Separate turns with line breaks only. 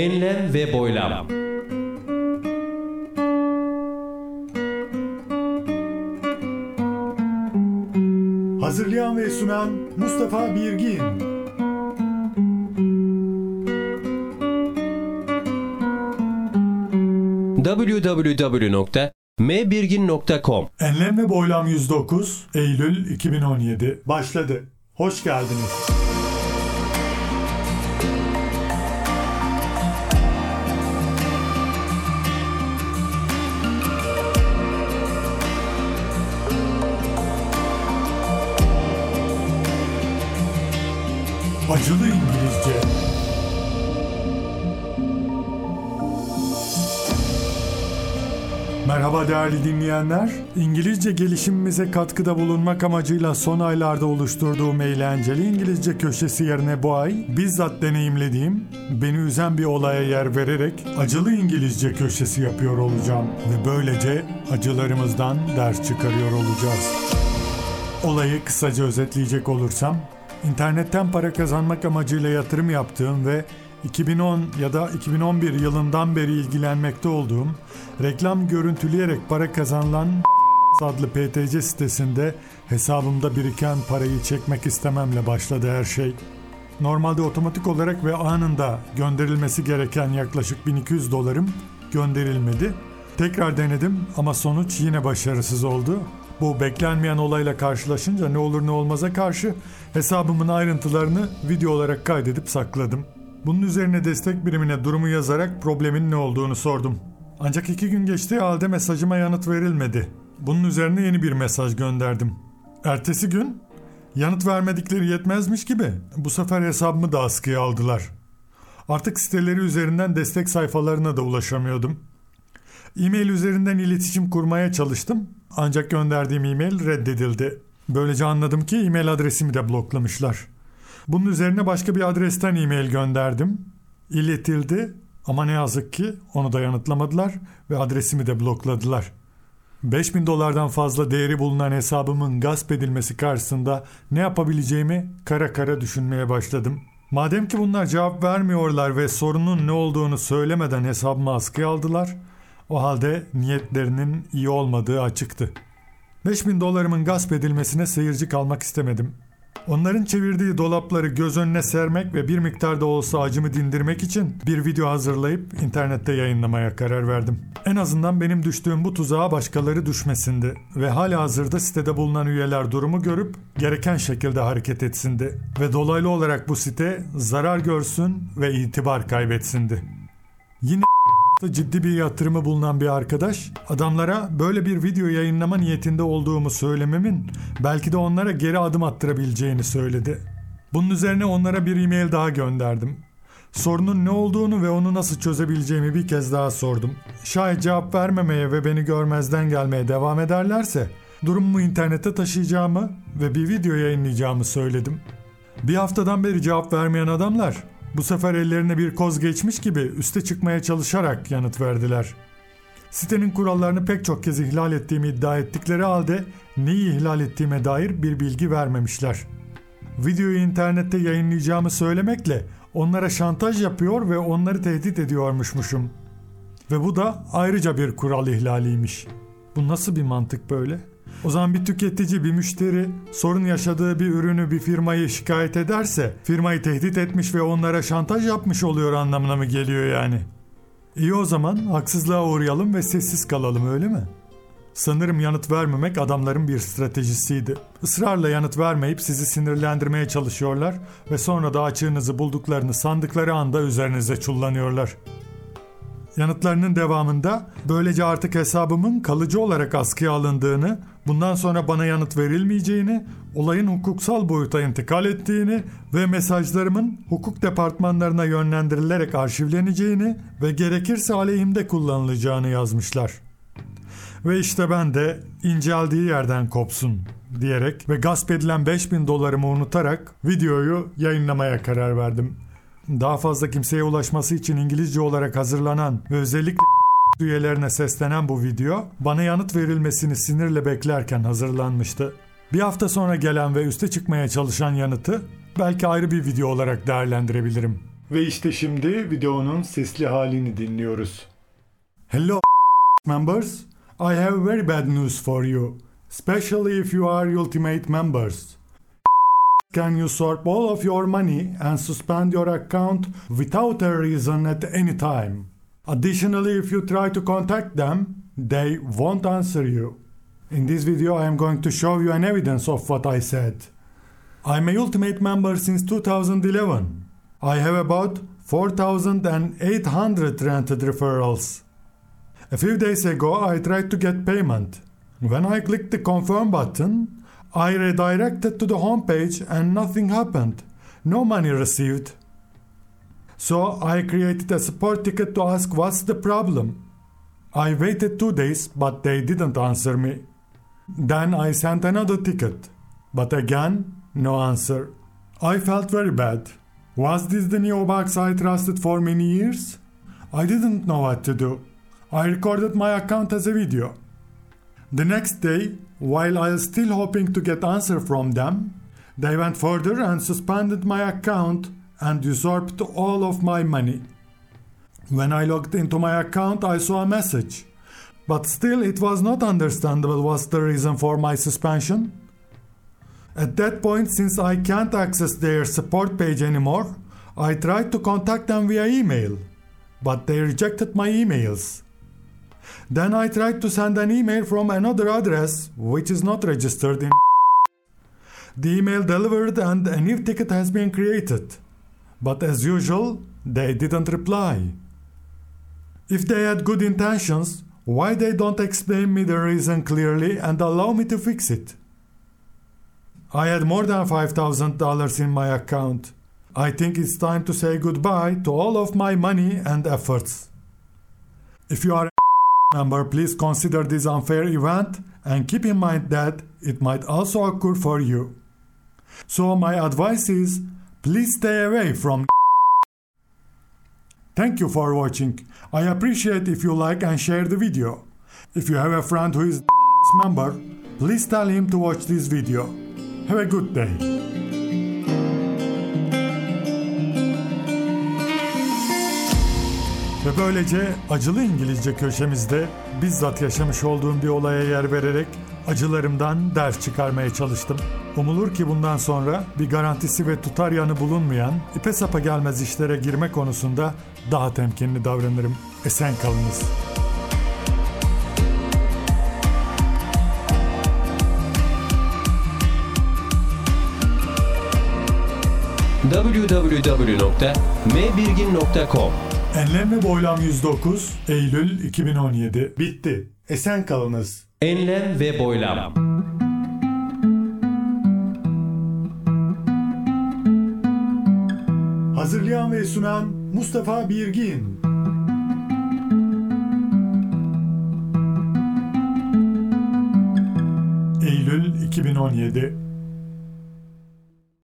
Enlem ve boylam.
Hazırlayan ve sunan Mustafa Birgin.
www.mbirgin.com
Enlem ve Boylam 109 Eylül 2017 başladı. Hoş geldiniz. Acılı İngilizce Merhaba değerli dinleyenler. İngilizce gelişimimize katkıda bulunmak amacıyla son aylarda oluşturduğum eğlenceli İngilizce köşesi yerine bu ay bizzat deneyimlediğim, beni üzen bir olaya yer vererek acılı İngilizce köşesi yapıyor olacağım ve böylece acılarımızdan ders çıkarıyor olacağız. Olayı kısaca özetleyecek olursam, internetten para kazanmak amacıyla yatırım yaptığım ve 2010 ya da 2011 yılından beri ilgilenmekte olduğum reklam görüntüleyerek para kazanılan adlı PTC sitesinde hesabımda biriken parayı çekmek istememle başladı her şey. Normalde otomatik olarak ve anında gönderilmesi gereken yaklaşık 1200 dolarım gönderilmedi. Tekrar denedim ama sonuç yine başarısız oldu. Bu beklenmeyen olayla karşılaşınca ne olur ne olmaza karşı hesabımın ayrıntılarını video olarak kaydedip sakladım. Bunun üzerine destek birimine durumu yazarak problemin ne olduğunu sordum. Ancak iki gün geçtiği halde mesajıma yanıt verilmedi. Bunun üzerine yeni bir mesaj gönderdim. Ertesi gün yanıt vermedikleri yetmezmiş gibi bu sefer hesabımı da askıya aldılar. Artık siteleri üzerinden destek sayfalarına da ulaşamıyordum. E-mail üzerinden iletişim kurmaya çalıştım ancak gönderdiğim e-mail reddedildi. Böylece anladım ki e-mail adresimi de bloklamışlar. Bunun üzerine başka bir adresten e-mail gönderdim. İletildi ama ne yazık ki onu da yanıtlamadılar ve adresimi de blokladılar. 5000 dolardan fazla değeri bulunan hesabımın gasp edilmesi karşısında ne yapabileceğimi kara kara düşünmeye başladım. Madem ki bunlar cevap vermiyorlar ve sorunun ne olduğunu söylemeden hesabımı askıya aldılar, o halde niyetlerinin iyi olmadığı açıktı. 5000 dolarımın gasp edilmesine seyirci kalmak istemedim. Onların çevirdiği dolapları göz önüne sermek ve bir miktarda olsa acımı dindirmek için bir video hazırlayıp internette yayınlamaya karar verdim. En azından benim düştüğüm bu tuzağa başkaları düşmesindi ve hala hazırda sitede bulunan üyeler durumu görüp gereken şekilde hareket etsindi ve dolaylı olarak bu site zarar görsün ve itibar kaybetsindi. Ciddi bir yatırımı bulunan bir arkadaş adamlara böyle bir video yayınlama niyetinde olduğumu söylememin belki de onlara geri adım attırabileceğini söyledi. Bunun üzerine onlara bir e-mail daha gönderdim. Sorunun ne olduğunu ve onu nasıl çözebileceğimi bir kez daha sordum. Şayet cevap vermemeye ve beni görmezden gelmeye devam ederlerse durumumu internete taşıyacağımı ve bir video yayınlayacağımı söyledim. Bir haftadan beri cevap vermeyen adamlar bu sefer ellerine bir koz geçmiş gibi üste çıkmaya çalışarak yanıt verdiler. Sitenin kurallarını pek çok kez ihlal ettiğimi iddia ettikleri halde neyi ihlal ettiğime dair bir bilgi vermemişler. Videoyu internette yayınlayacağımı söylemekle onlara şantaj yapıyor ve onları tehdit ediyormuşmuşum. Ve bu da ayrıca bir kural ihlaliymiş. Bu nasıl bir mantık böyle? O zaman bir tüketici, bir müşteri sorun yaşadığı bir ürünü bir firmayı şikayet ederse firmayı tehdit etmiş ve onlara şantaj yapmış oluyor anlamına mı geliyor yani? İyi o zaman haksızlığa uğrayalım ve sessiz kalalım öyle mi? Sanırım yanıt vermemek adamların bir stratejisiydi. Israrla yanıt vermeyip sizi sinirlendirmeye çalışıyorlar ve sonra da açığınızı bulduklarını sandıkları anda üzerinize çullanıyorlar. Yanıtlarının devamında böylece artık hesabımın kalıcı olarak askıya alındığını, bundan sonra bana yanıt verilmeyeceğini, olayın hukuksal boyuta intikal ettiğini ve mesajlarımın hukuk departmanlarına yönlendirilerek arşivleneceğini ve gerekirse aleyhimde kullanılacağını yazmışlar. Ve işte ben de inceldiği yerden kopsun diyerek ve gasp edilen 5000 dolarımı unutarak videoyu yayınlamaya karar verdim. Daha fazla kimseye ulaşması için İngilizce olarak hazırlanan ve özellikle üyelerine seslenen bu video bana yanıt verilmesini sinirle beklerken hazırlanmıştı. Bir hafta sonra gelen ve üste çıkmaya çalışan yanıtı belki ayrı bir video olarak değerlendirebilirim. Ve işte şimdi videonun sesli halini dinliyoruz. Hello members. I have very bad news for you. Especially if you are Ultimate members. Can usurp all of your money and suspend your account without a reason at any time. Additionally, if you try to contact them, they won't answer you. In this video, I am going to show you an evidence of what I said. I'm a Ultimate member since 2011. I have about 4,800 rented referrals. A few days ago, I tried to get payment. When I clicked the confirm button, I redirected to the homepage and nothing happened. No money received. So I created a support ticket to ask what's the problem. I waited two days, but they didn't answer me. Then I sent another ticket, but again, no answer. I felt very bad. Was this the new box I trusted for many years? I didn't know what to do. I recorded my account as a video. The next day, while I was still hoping to get answer from them, they went further and suspended my account and usurped all of my money. When I logged into my account, I saw a message. But still, it was not understandable what's the reason for my suspension. At that point, since I can't access their support page anymore, I tried to contact them via email, but they rejected my emails. Then I tried to send an email from another address which is not registered in. The email delivered and a new ticket has been created. But as usual, they didn't reply. If they had good intentions, why they don't explain me the reason clearly and allow me to fix it? I had more than $5,000 in my account. I think it's time to say goodbye to all of my money and efforts. If you are member, please consider this unfair event and keep in mind that it might also occur for you. So my advice is please stay away from Thank you for watching. I appreciate if you like and share the video. If you have a friend who is a member, please tell him to watch this video. Have a good day. Ve böylece acılı İngilizce köşemizde bizzat yaşamış olduğum bir olaya yer vererek acılarımdan ders çıkarmaya çalıştım. Umulur ki bundan sonra bir garantisi ve tutar yanı bulunmayan ipe sapa gelmez işlere girme konusunda daha temkinli davranırım. Esen kalınız.
www.mbirgin.com
Enlem ve Boylam 109 Eylül 2017 bitti. Esen kalınız.
Enlem ve boylam.
Hazırlayan ve sunan Mustafa Birgin. Eylül 2017